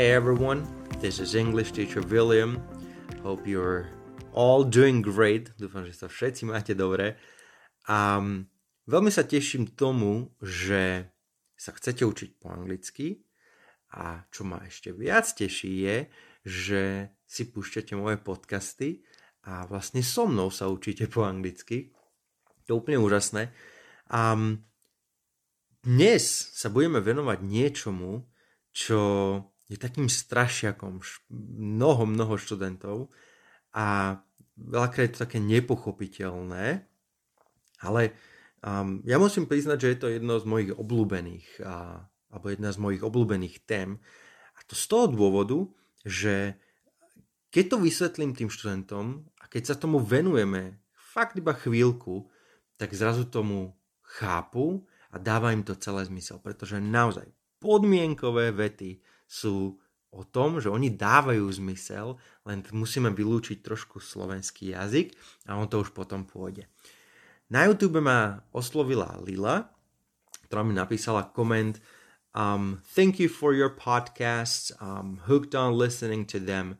Hey everyone, this is English teacher William. Hope you're all doing great. Dúfam, že sa všetci máte dobre. A veľmi sa teším tomu, že sa chcete učiť po anglicky. A čo ma ešte viac teší je, že si púšťate moje podcasty a vlastne so mnou sa učíte po anglicky. To je úplne úžasné. A dnes sa budeme venovať niečomu, čo je takým strašiakom mnoho, mnoho študentov a veľakrát je to také nepochopiteľné, ale um, ja musím priznať, že je to jedno z mojich obľúbených uh, alebo jedna z mojich obľúbených tém. A to z toho dôvodu, že keď to vysvetlím tým študentom a keď sa tomu venujeme fakt iba chvíľku, tak zrazu tomu chápu a dáva im to celé zmysel, pretože naozaj podmienkové vety sú o tom, že oni dávajú zmysel, len musíme vylúčiť trošku slovenský jazyk a on to už potom pôjde. Na YouTube ma oslovila Lila, ktorá mi napísala koment um, Thank you for your podcasts. Um, hooked on listening to them.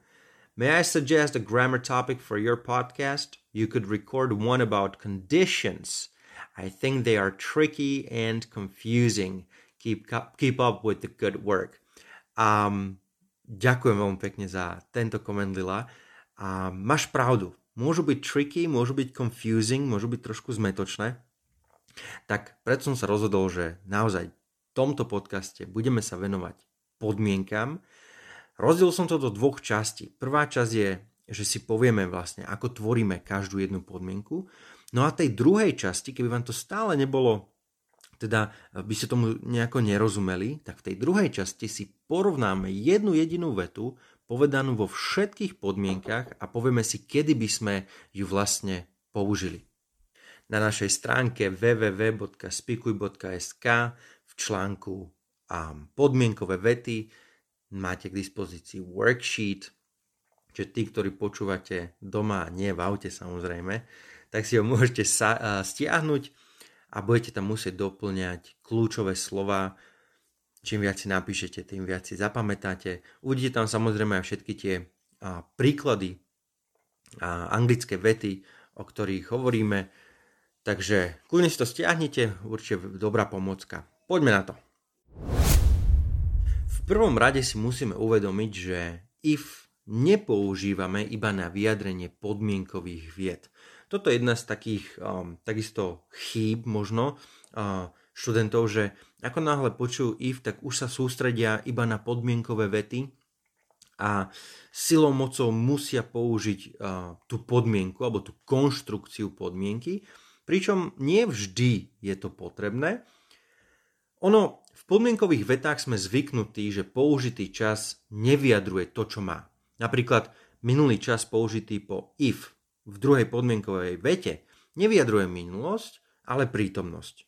May I suggest a grammar topic for your podcast? You could record one about conditions. I think they are tricky and confusing. Keep, keep up with the good work. Um, ďakujem veľmi pekne za tento koment, Lila. A máš pravdu. Môžu byť tricky, môžu byť confusing, môžu byť trošku zmetočné. Tak preto som sa rozhodol, že naozaj v tomto podcaste budeme sa venovať podmienkam. Rozdiel som to do dvoch častí. Prvá časť je, že si povieme vlastne, ako tvoríme každú jednu podmienku. No a tej druhej časti, keby vám to stále nebolo teda by ste tomu nejako nerozumeli, tak v tej druhej časti si porovnáme jednu jedinú vetu, povedanú vo všetkých podmienkach a povieme si, kedy by sme ju vlastne použili. Na našej stránke www.spikuj.sk v článku a podmienkové vety máte k dispozícii worksheet, čiže tí, ktorí počúvate doma nie v aute samozrejme, tak si ho môžete sa, stiahnuť a budete tam musieť doplňať kľúčové slova. Čím viac si napíšete, tým viac si zapamätáte. Uvidíte tam samozrejme aj všetky tie a, príklady a anglické vety, o ktorých hovoríme. Takže kľudne si to stiahnite, určite dobrá pomocka. Poďme na to. V prvom rade si musíme uvedomiť, že if nepoužívame iba na vyjadrenie podmienkových vied. Toto je jedna z takých um, takisto chýb možno uh, študentov, že ako náhle počujú if, tak už sa sústredia iba na podmienkové vety a silou mocou musia použiť uh, tú podmienku alebo tú konštrukciu podmienky, pričom nie vždy je to potrebné. Ono, v podmienkových vetách sme zvyknutí, že použitý čas nevyjadruje to, čo má. Napríklad minulý čas použitý po if v druhej podmienkovej vete nevyjadruje minulosť, ale prítomnosť.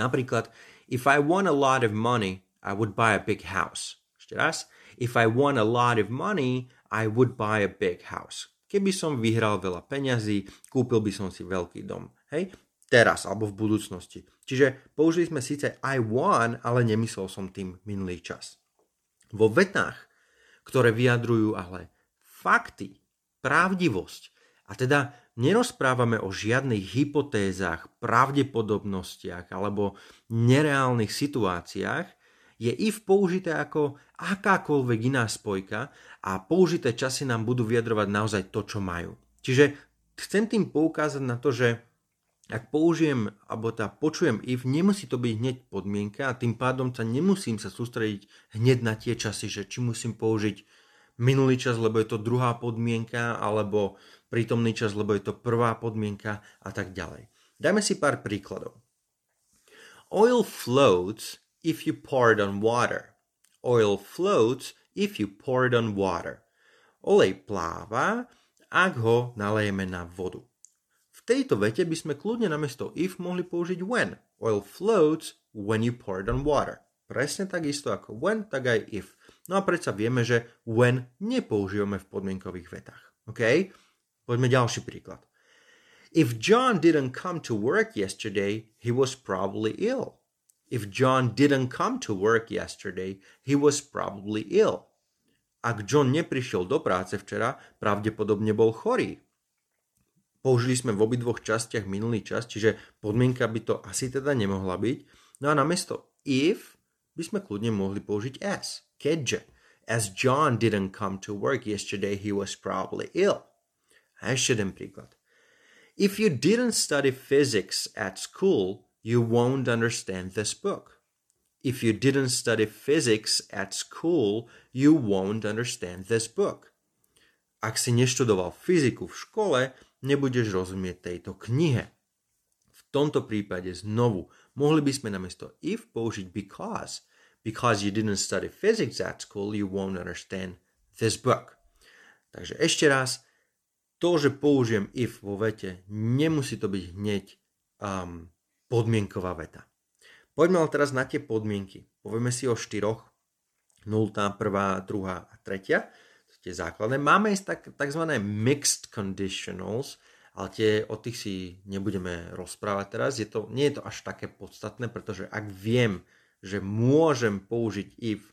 Napríklad, if I want a lot of money, I would buy a big house. Ešte raz, if I want a lot of money, I would buy a big house. Keby som vyhral veľa peňazí, kúpil by som si veľký dom. Hej? Teraz alebo v budúcnosti. Čiže použili sme síce I want, ale nemyslel som tým minulý čas. Vo vetách, ktoré vyjadrujú ale fakty, pravdivosť, a teda nerozprávame o žiadnych hypotézach, pravdepodobnostiach alebo nereálnych situáciách, je if použité ako akákoľvek iná spojka a použité časy nám budú vyjadrovať naozaj to, čo majú. Čiže chcem tým poukázať na to, že ak použijem, alebo tá počujem if, nemusí to byť hneď podmienka a tým pádom sa nemusím sa sústrediť hneď na tie časy, že či musím použiť minulý čas, lebo je to druhá podmienka, alebo prítomný čas, lebo je to prvá podmienka a tak ďalej. Dajme si pár príkladov. Oil floats if you pour it on water. Oil floats if you pour it on water. Olej pláva, ak ho nalejeme na vodu. V tejto vete by sme kľudne namiesto if mohli použiť when. Oil floats when you pour it on water. Presne takisto ako when, tak aj if. No a predsa vieme, že when nepoužívame v podmienkových vetách. OK? Poďme ďalší príklad. If John didn't come to work yesterday, he was probably ill. If John didn't come to work yesterday, he was probably ill. ak John neprišiel do práce včera, pravdepodobne bol chorý. Použili sme v obidvoch častiach minulý čas, čiže podmienka by to asi teda nemohla byť. No a namiesto if by sme kľudne mohli použiť as, keďže. As John didn't come to work yesterday, he was probably ill. A ešte jeden príklad. If you didn't study physics at school, you won't understand this book. If you didn't study physics at school, you won't understand this book. Ak si neštudoval fyziku v škole, nebudeš rozumieť tejto knihe. V tomto prípade znovu mohli by sme namiesto if použiť because. Because you didn't study physics at school, you won't understand this book. Takže ešte raz, to, že použijem if vo vete, nemusí to byť hneď um, podmienková veta. Poďme ale teraz na tie podmienky. Povieme si o štyroch. Nultá, prvá, druhá a tretia. To tie základné. Máme aj tak, tzv. mixed conditionals, ale tie, o tých si nebudeme rozprávať teraz. Je to, nie je to až také podstatné, pretože ak viem, že môžem použiť if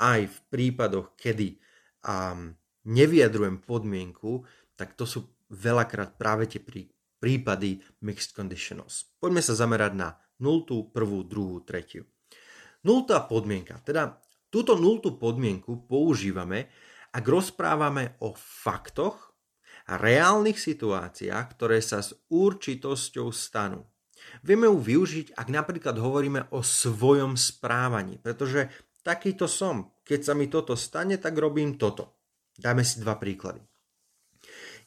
aj v prípadoch, kedy um, nevyjadrujem podmienku, tak to sú veľakrát práve tie prí, prípady mixed conditionals. Poďme sa zamerať na 0, 1, 2, 3. Nultá podmienka. Teda túto nultú podmienku používame, ak rozprávame o faktoch a reálnych situáciách, ktoré sa s určitosťou stanú. Vieme ju využiť, ak napríklad hovoríme o svojom správaní, pretože takýto som. Keď sa mi toto stane, tak robím toto. Dáme si dva príklady.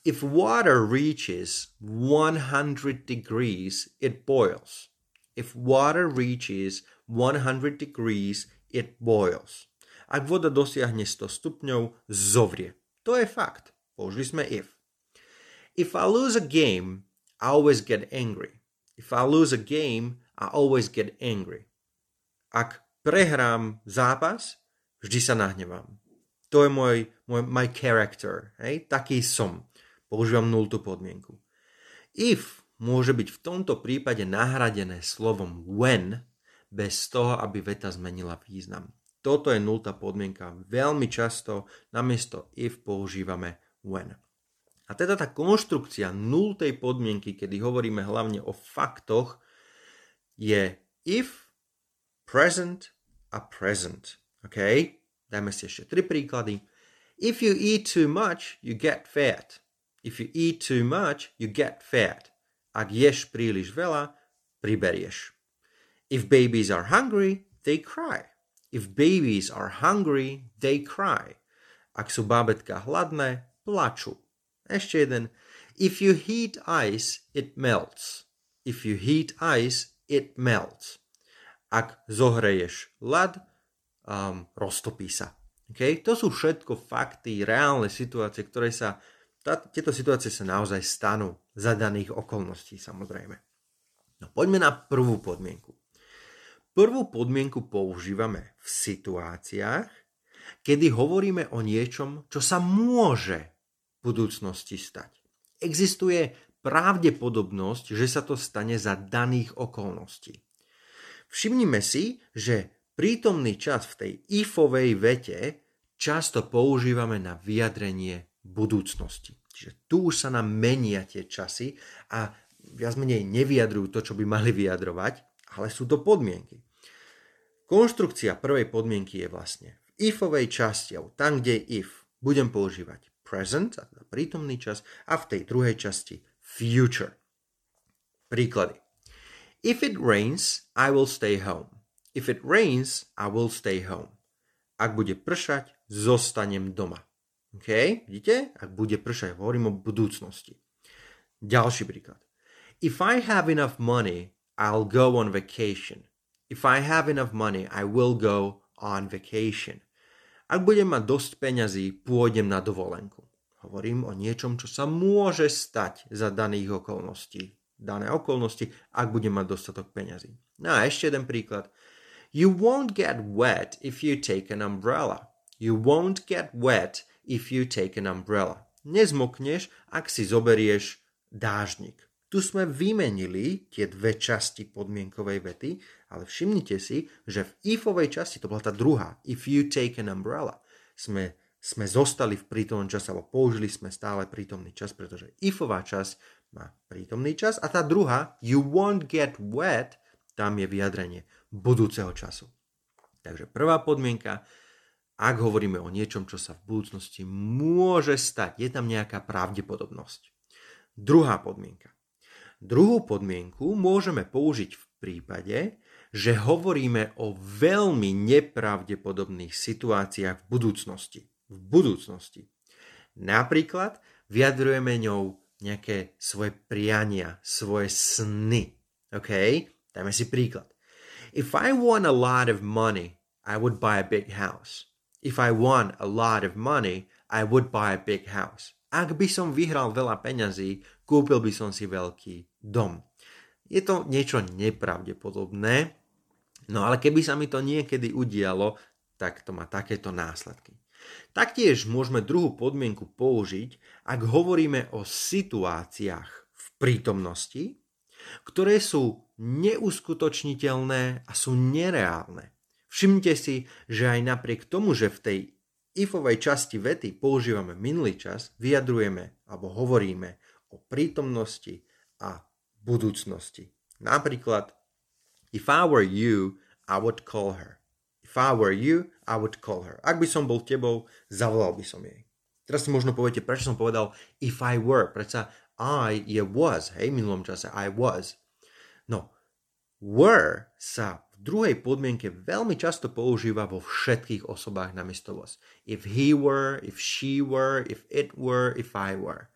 If water reaches 100 degrees, it boils. If water reaches 100 degrees, it boils. Ak voda dosiahne 100 stupňov, zovrie. To je fakt. Použili sme if. If I lose a game, I always get angry. If I lose a game, I always get angry. Ak prehrám zápas, vždy sa nahnevám. To je môj, môj my character. Hej? Taký som používam nultú podmienku. If môže byť v tomto prípade nahradené slovom when, bez toho, aby veta zmenila význam. Toto je nultá podmienka. Veľmi často namiesto if používame when. A teda tá konštrukcia nultej podmienky, kedy hovoríme hlavne o faktoch, je if, present a present. OK? Dajme si ešte tri príklady. If you eat too much, you get fat. If you eat too much, you get fat. Ak ješ príliš veľa, priberieš. If babies are hungry, they cry. If babies are hungry, they cry. Ak sú bábetka hladné, plačú. Ešte jeden. If you heat ice, it melts. If you heat ice, it melts. Ak zohreješ ľad, um, roztopí sa. Okay? To sú všetko fakty, reálne situácie, ktoré sa tá, tieto situácie sa naozaj stanú za daných okolností samozrejme. No poďme na prvú podmienku. Prvú podmienku používame v situáciách, kedy hovoríme o niečom, čo sa môže v budúcnosti stať. Existuje pravdepodobnosť, že sa to stane za daných okolností. Všimnime si, že prítomný čas v tej ifovej vete často používame na vyjadrenie budúcnosti. Čiže tu už sa nám menia tie časy a viac menej nevyjadrujú to, čo by mali vyjadrovať, ale sú to podmienky. Konštrukcia prvej podmienky je vlastne v ifovej časti, alebo tam, kde je if, budem používať present, a teda prítomný čas, a v tej druhej časti future. Príklady. If it rains, I will stay home. If it rains, I will stay home. Ak bude pršať, zostanem doma. OK, vidíte? Ak bude pršať, hovorím o budúcnosti. Ďalší príklad. If I have enough money, I'll go on vacation. If I have enough money, I will go on vacation. Ak budem mať dosť peňazí, pôjdem na dovolenku. Hovorím o niečom, čo sa môže stať za daných okolností. Dané okolnosti, ak budem mať dostatok peňazí. No a ešte jeden príklad. You won't get wet if you take an umbrella. You won't get wet if you take an umbrella. Nezmokneš, ak si zoberieš dážnik. Tu sme vymenili tie dve časti podmienkovej vety, ale všimnite si, že v ifovej časti, to bola tá druhá, if you take an umbrella, sme sme zostali v prítomnom čase, alebo použili sme stále prítomný čas, pretože ifová časť má prítomný čas a tá druhá, you won't get wet, tam je vyjadrenie budúceho času. Takže prvá podmienka, ak hovoríme o niečom, čo sa v budúcnosti môže stať, je tam nejaká pravdepodobnosť. Druhá podmienka. Druhú podmienku môžeme použiť v prípade, že hovoríme o veľmi nepravdepodobných situáciách v budúcnosti v budúcnosti. Napríklad vyjadrujeme ňou nejaké svoje priania, svoje sny. OK? Dajme si príklad. If I won a lot of money, I would buy a big house. If I won a lot of money, I would buy a big house. Ak by som vyhral veľa peňazí, kúpil by som si veľký dom. Je to niečo nepravdepodobné, no ale keby sa mi to niekedy udialo, tak to má takéto následky. Taktiež môžeme druhú podmienku použiť, ak hovoríme o situáciách v prítomnosti, ktoré sú neuskutočniteľné a sú nereálne. Všimnite si, že aj napriek tomu, že v tej ifovej časti vety používame minulý čas, vyjadrujeme alebo hovoríme o prítomnosti a budúcnosti. Napríklad, if I were you, I would call her. If I were you, I would call her. Ak by som bol tebou, zavolal by som jej. Teraz si možno poviete, prečo som povedal if I were. Prečo I je was, hej, v minulom čase I was. No, were sa v druhej podmienke veľmi často používa vo všetkých osobách namiesto was. If he were, if she were, if it were, if I were.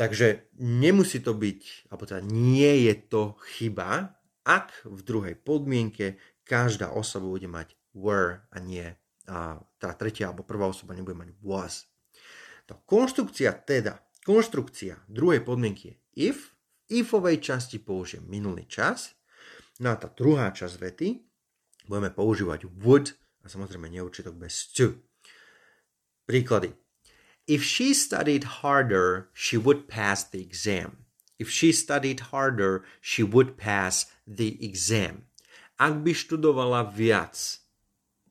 Takže nemusí to byť, alebo teda nie je to chyba, ak v druhej podmienke každá osoba bude mať were a nie a tá tretia alebo prvá osoba nebude mať was. To konštrukcia teda, konštrukcia druhej podmienky je if, v ifovej časti použijem minulý čas, no a tá druhá časť vety budeme používať would a samozrejme neurčitok bez to. Príklady. If she studied harder, she would pass the exam. If she studied harder, she would pass the exam ak by študovala viac,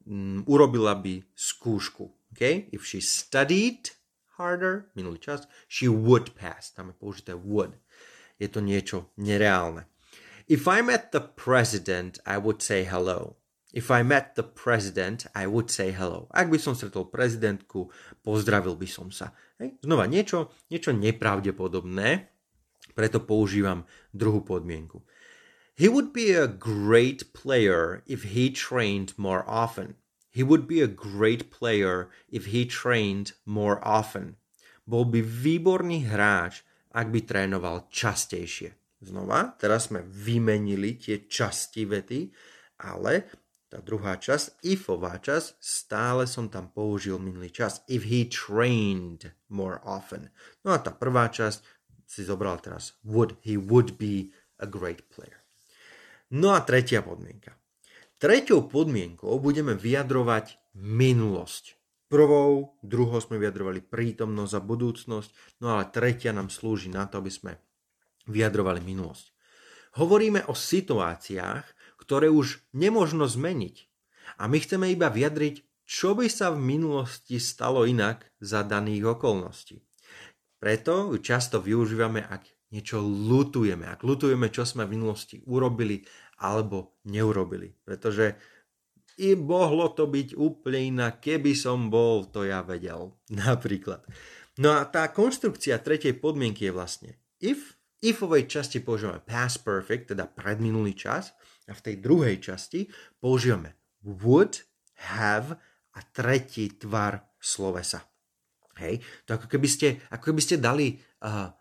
um, urobila by skúšku. Okay? If she studied harder, minulý čas, she would pass. Tam je použité would. Je to niečo nereálne. If I met the president, I would say hello. If I met the president, I would say hello. Ak by som stretol prezidentku, pozdravil by som sa. Hej? Znova, niečo, niečo nepravdepodobné, preto používam druhú podmienku. He would be a great player if he trained more often. He would be a great player if he trained more often. Bol by výborný hráč, ak by trénoval častejšie. Znova, teraz sme vymenili tie časti vety, ale tá druhá časť, ifová časť, stále som tam použil minulý čas. If he trained more often. No a tá prvá časť si zobral teraz would. He would be a great player. No a tretia podmienka. Treťou podmienkou budeme vyjadrovať minulosť. Prvou, druhou sme vyjadrovali prítomnosť a budúcnosť, no ale tretia nám slúži na to, aby sme vyjadrovali minulosť. Hovoríme o situáciách, ktoré už nemožno zmeniť. A my chceme iba vyjadriť, čo by sa v minulosti stalo inak za daných okolností. Preto ju často využívame, ak niečo lutujeme, ak lutujeme, čo sme v minulosti urobili alebo neurobili. Pretože i mohlo to byť úplne inak, keby som bol, to ja vedel. Napríklad. No a tá konštrukcia tretej podmienky je vlastne if, ifovej časti používame past perfect, teda predminulý čas, a v tej druhej časti používame would, have a tretí tvar slovesa. Hej, to ako keby ste, ako keby ste dali uh,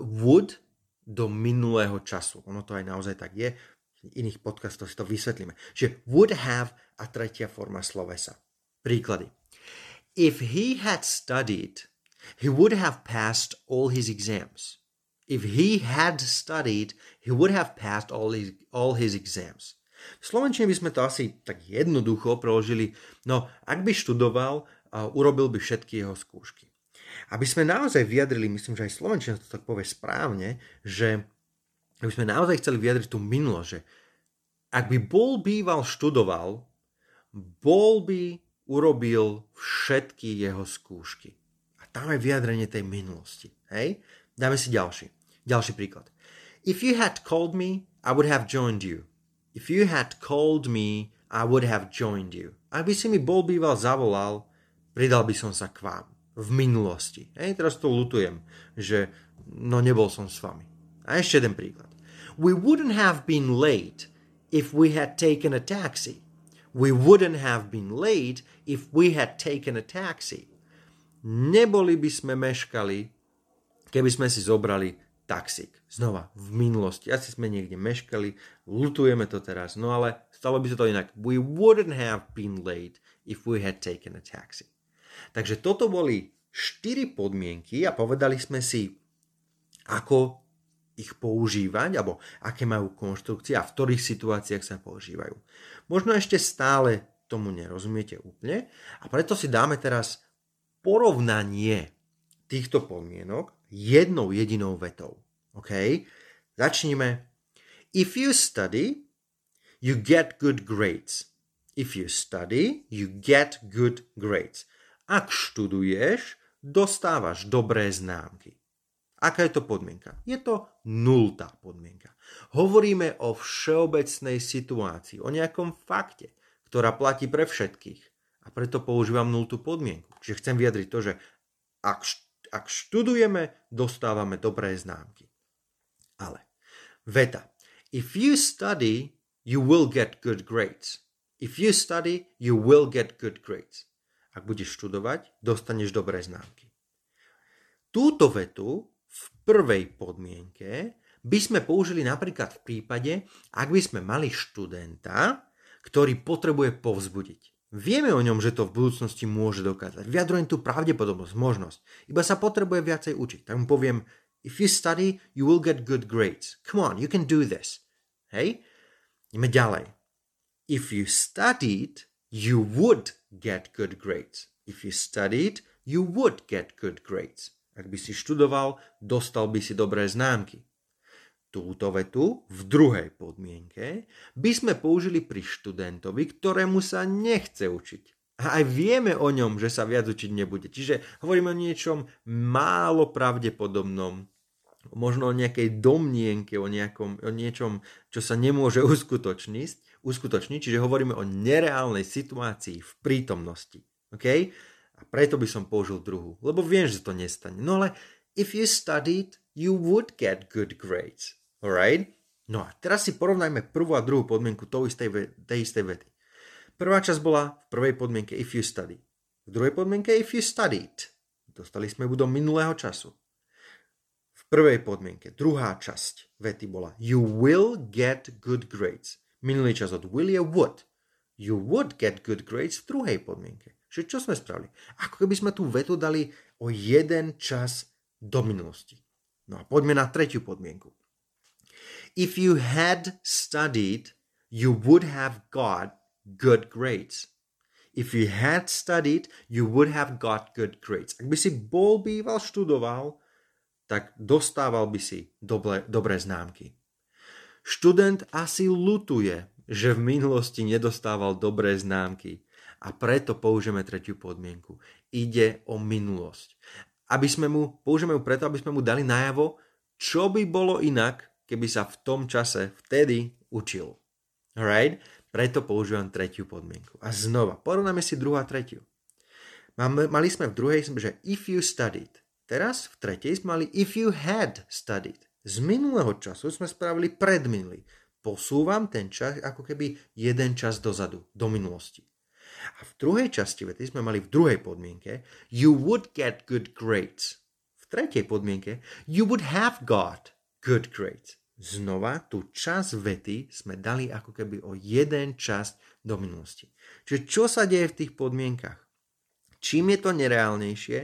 would do minulého času. Ono to aj naozaj tak je. V iných podcastoch si to vysvetlíme. Že would have a tretia forma slovesa. Príklady. If he had studied, he would have passed all his exams. If he had studied, he would have passed all his, all his exams. V Slovenčine by sme to asi tak jednoducho preložili, no ak by študoval, urobil by všetky jeho skúšky. Aby sme naozaj vyjadrili, myslím, že aj Slovenčina to tak povie správne, že aby sme naozaj chceli vyjadriť tú minulosť, že ak by bol býval študoval, bol by urobil všetky jeho skúšky. A tam je vyjadrenie tej minulosti. Hej? Dáme si ďalší. Ďalší príklad. If you had called me, I would have joined you. If you had called me, I would have joined you. Ak by si mi bol býval zavolal, pridal by som sa k vám. V minulosti. Hej, teraz to lutujem, že no nebol som s vami. A ešte jeden príklad. We wouldn't have been late if we had taken a taxi. We wouldn't have been late if we had taken a taxi. Neboli by sme meškali, keby sme si zobrali taxík. Znova, v minulosti. Asi sme niekde meškali, lutujeme to teraz, no ale stalo by sa to inak. We wouldn't have been late if we had taken a taxi. Takže toto boli štyri podmienky a povedali sme si, ako ich používať, alebo aké majú konštrukcie a v ktorých situáciách sa používajú. Možno ešte stále tomu nerozumiete úplne a preto si dáme teraz porovnanie týchto podmienok jednou jedinou vetou. OK? Začníme. If you study, you get good grades. If you study, you get good grades. Ak študuješ, dostávaš dobré známky. Aká je to podmienka? Je to nultá podmienka. Hovoríme o všeobecnej situácii, o nejakom fakte, ktorá platí pre všetkých. A preto používam nultú podmienku. Čiže chcem vyjadriť to, že ak, ak študujeme, dostávame dobré známky. Ale veta. If you study, you will get good grades. If you study, you will get good grades. Ak budeš študovať, dostaneš dobré známky. Túto vetu v prvej podmienke by sme použili napríklad v prípade, ak by sme mali študenta, ktorý potrebuje povzbudiť. Vieme o ňom, že to v budúcnosti môže dokázať. Vyjadrujem tú pravdepodobnosť, možnosť. Iba sa potrebuje viacej učiť. Tak mu poviem, if you study, you will get good grades. Come on, you can do this. Hej? Ideme ďalej. If you studied, you would get good grades. If you studied, you would get good grades. Ak by si študoval, dostal by si dobré známky. Túto vetu v druhej podmienke by sme použili pri študentovi, ktorému sa nechce učiť. A aj vieme o ňom, že sa viac učiť nebude. Čiže hovoríme o niečom málo pravdepodobnom, možno o nejakej domnienke, o, nejakom, o niečom, čo sa nemôže uskutočniť, uskutočniť, čiže hovoríme o nereálnej situácii v prítomnosti. Okay? A preto by som použil druhú, lebo viem, že to nestane. No ale if you studied, you would get good grades. Alright? No a teraz si porovnajme prvú a druhú podmienku tej istej, tej istej vety. Prvá časť bola v prvej podmienke if you study. V druhej podmienke if you studied. Dostali sme ju do minulého času. V prvej podmienke druhá časť vety bola you will get good grades. Minulý čas od will je would. You would get good grades v druhej podmienke. Čiže čo sme spravili? Ako keby sme tú vetu dali o jeden čas do minulosti. No a poďme na tretiu podmienku. If you had studied, you would have got good grades. If you had studied, you would have got good grades. Ak by si bol býval študoval, tak dostával by si dobre, dobré známky. Študent asi lutuje, že v minulosti nedostával dobré známky a preto použijeme tretiu podmienku. Ide o minulosť. Aby sme mu, použijeme ju preto, aby sme mu dali najavo, čo by bolo inak, keby sa v tom čase vtedy učil. Alright? Preto používam tretiu podmienku. A znova, porovnáme si druhú a tretiu. Mali sme v druhej, že if you studied. Teraz v tretej sme mali if you had studied. Z minulého času sme spravili predminulý. Posúvam ten čas ako keby jeden čas dozadu, do minulosti. A v druhej časti vety sme mali v druhej podmienke you would get good grades. V tretej podmienke you would have got good grades. Znova tú čas vety sme dali ako keby o jeden čas do minulosti. Čiže čo sa deje v tých podmienkach? Čím je to nereálnejšie,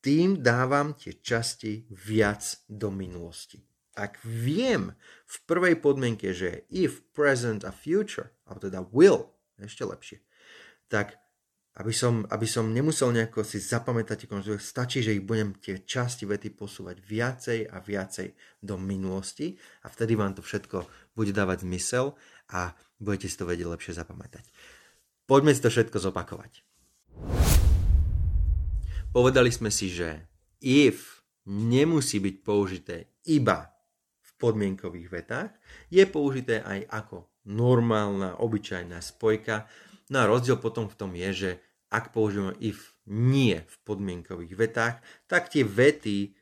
tým dávam tie časti viac do minulosti. Ak viem v prvej podmienke, že if, present a future, alebo teda will, ešte lepšie, tak aby som, aby som nemusel nejako si zapamätať, stačí, že ich budem tie časti vety posúvať viacej a viacej do minulosti a vtedy vám to všetko bude dávať zmysel a budete si to vedieť lepšie zapamätať. Poďme si to všetko zopakovať. Povedali sme si, že if nemusí byť použité iba v podmienkových vetách, je použité aj ako normálna, obyčajná spojka. No a rozdiel potom v tom je, že ak používame if nie v podmienkových vetách, tak tie vety,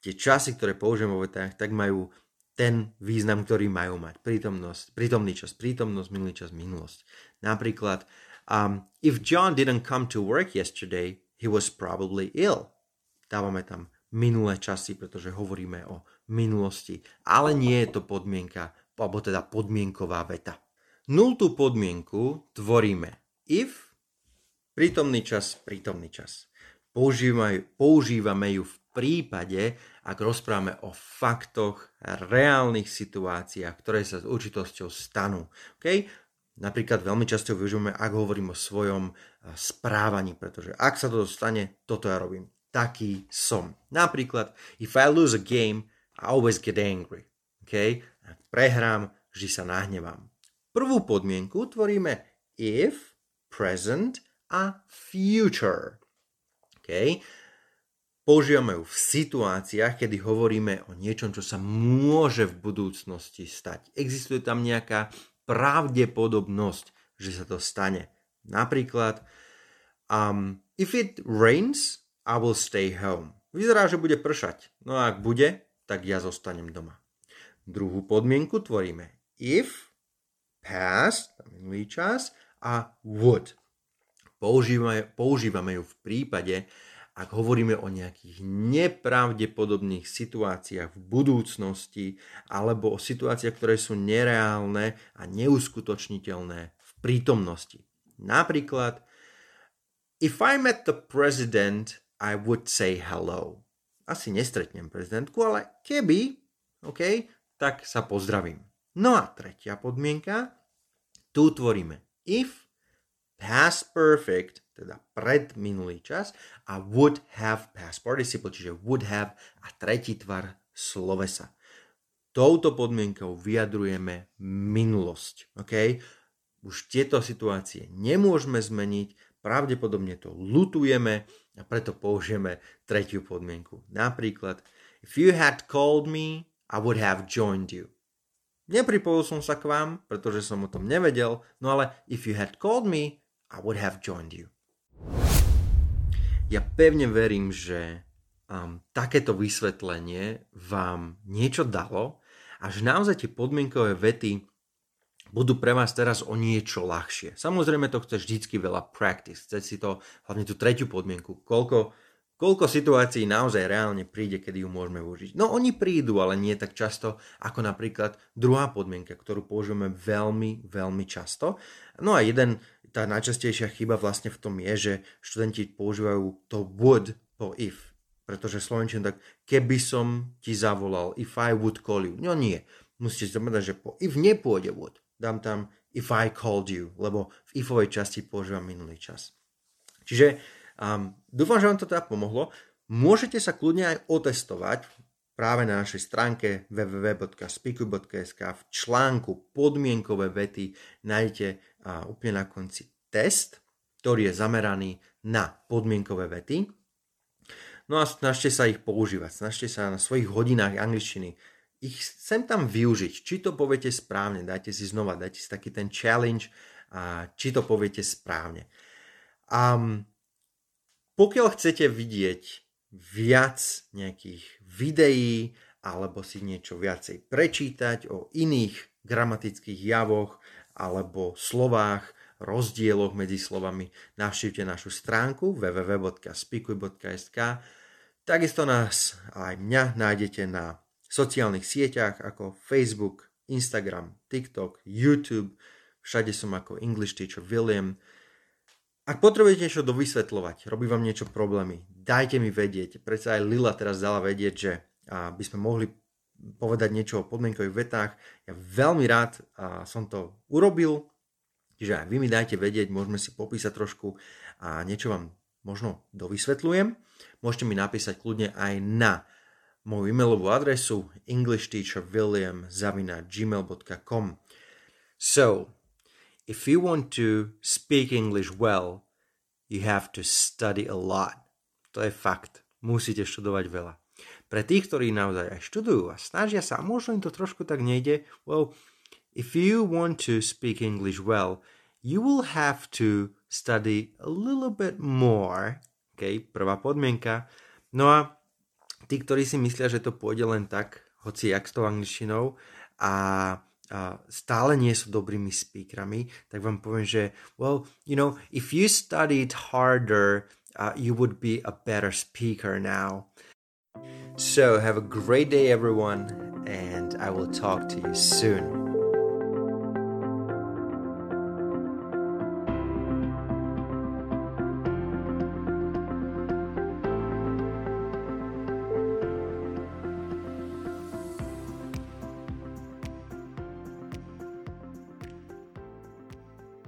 tie časy, ktoré použijeme vo vetách, tak majú ten význam, ktorý majú mať. Prítomnosť, prítomný čas, prítomnosť, minulý čas, minulosť. Napríklad, um, if John didn't come to work yesterday, he was probably ill. Dávame tam minulé časy, pretože hovoríme o minulosti. Ale nie je to podmienka, alebo teda podmienková veta. Nultú podmienku tvoríme if, prítomný čas, prítomný čas. Používame, používame ju v prípade, ak rozprávame o faktoch, reálnych situáciách, ktoré sa s určitosťou stanú. Okay? Napríklad veľmi často využívame, ak hovorím o svojom správaní, pretože ak sa to stane, toto ja robím. Taký som. Napríklad, if I lose a game, I always get angry. Okay? Ak prehrám, vždy sa nahnevám. Prvú podmienku tvoríme if, present a future. Okay? Používame ju v situáciách, kedy hovoríme o niečom, čo sa môže v budúcnosti stať. Existuje tam nejaká pravdepodobnosť, že sa to stane. Napríklad, um, if it rains, I will stay home. Vyzerá, že bude pršať. No a ak bude, tak ja zostanem doma. Druhú podmienku tvoríme if, past, minulý čas, a would. Používame, používame ju v prípade, ak hovoríme o nejakých nepravdepodobných situáciách v budúcnosti alebo o situáciách, ktoré sú nereálne a neuskutočniteľné v prítomnosti. Napríklad, if I met the president, I would say hello. Asi nestretnem prezidentku, ale keby, OK, tak sa pozdravím. No a tretia podmienka, tu tvoríme if, past perfect, teda pred minulý čas a would have past participle, čiže would have a tretí tvar slovesa. Touto podmienkou vyjadrujeme minulosť. Okay? Už tieto situácie nemôžeme zmeniť, pravdepodobne to lutujeme a preto použijeme tretiu podmienku. Napríklad, if you had called me, I would have joined you. Nepripojil som sa k vám, pretože som o tom nevedel, no ale if you had called me, I would have joined you. Ja pevne verím, že um, takéto vysvetlenie vám niečo dalo a že naozaj tie podmienkové vety budú pre vás teraz o niečo ľahšie. Samozrejme to chce vždycky veľa practice, chce si to, hlavne tú tretiu podmienku, koľko, koľko situácií naozaj reálne príde, kedy ju môžeme využiť. No oni prídu, ale nie tak často ako napríklad druhá podmienka, ktorú používame veľmi, veľmi často. No a jeden, tá najčastejšia chyba vlastne v tom je, že študenti používajú to would po if. Pretože slovenčine tak, keby som ti zavolal, if I would call you. No nie. Musíte znamenať, že po if nepôjde would. Dám tam if I called you, lebo v ifovej časti používam minulý čas. Čiže um, dúfam, že vám to teda pomohlo. Môžete sa kľudne aj otestovať práve na našej stránke www.speaku.sk v článku podmienkové vety nájdete a úplne na konci test, ktorý je zameraný na podmienkové vety. No a snažte sa ich používať, snažte sa na svojich hodinách angličtiny ich sem tam využiť. Či to poviete správne, dajte si znova, dajte si taký ten challenge, a či to poviete správne. A pokiaľ chcete vidieť viac nejakých videí alebo si niečo viacej prečítať o iných gramatických javoch alebo slovách, rozdieloch medzi slovami, navštívte našu stránku www.spikuj.sk. Takisto nás aj mňa nájdete na sociálnych sieťach ako Facebook, Instagram, TikTok, YouTube, všade som ako English Teacher William. Ak potrebujete niečo dovysvetľovať, robí vám niečo problémy, dajte mi vedieť. Predsa aj Lila teraz dala vedieť, že by sme mohli povedať niečo o podmienkových vetách. Ja veľmi rád som to urobil, čiže aj vy mi dajte vedieť, môžeme si popísať trošku a niečo vám možno dovysvetľujem. Môžete mi napísať kľudne aj na moju e-mailovú adresu englishteacherwilliam.gmail.com So, if you want to speak English well, you have to study a lot. to je fakt. Musíte študovať veľa. Pre tých, ktorí naozaj aj študujú a snažia sa, a možno im to trošku tak nejde, well, if you want to speak English well, you will have to study a little bit more. Okay, prvá podmienka. No a tí, ktorí si myslia, že to pôjde len tak, hoci jak s tou angličtinou a, stále nie sú dobrými speakerami, tak vám poviem, že well, you know, if you studied harder, uh, you would be a better speaker now. So have a great day everyone and I will talk to you soon.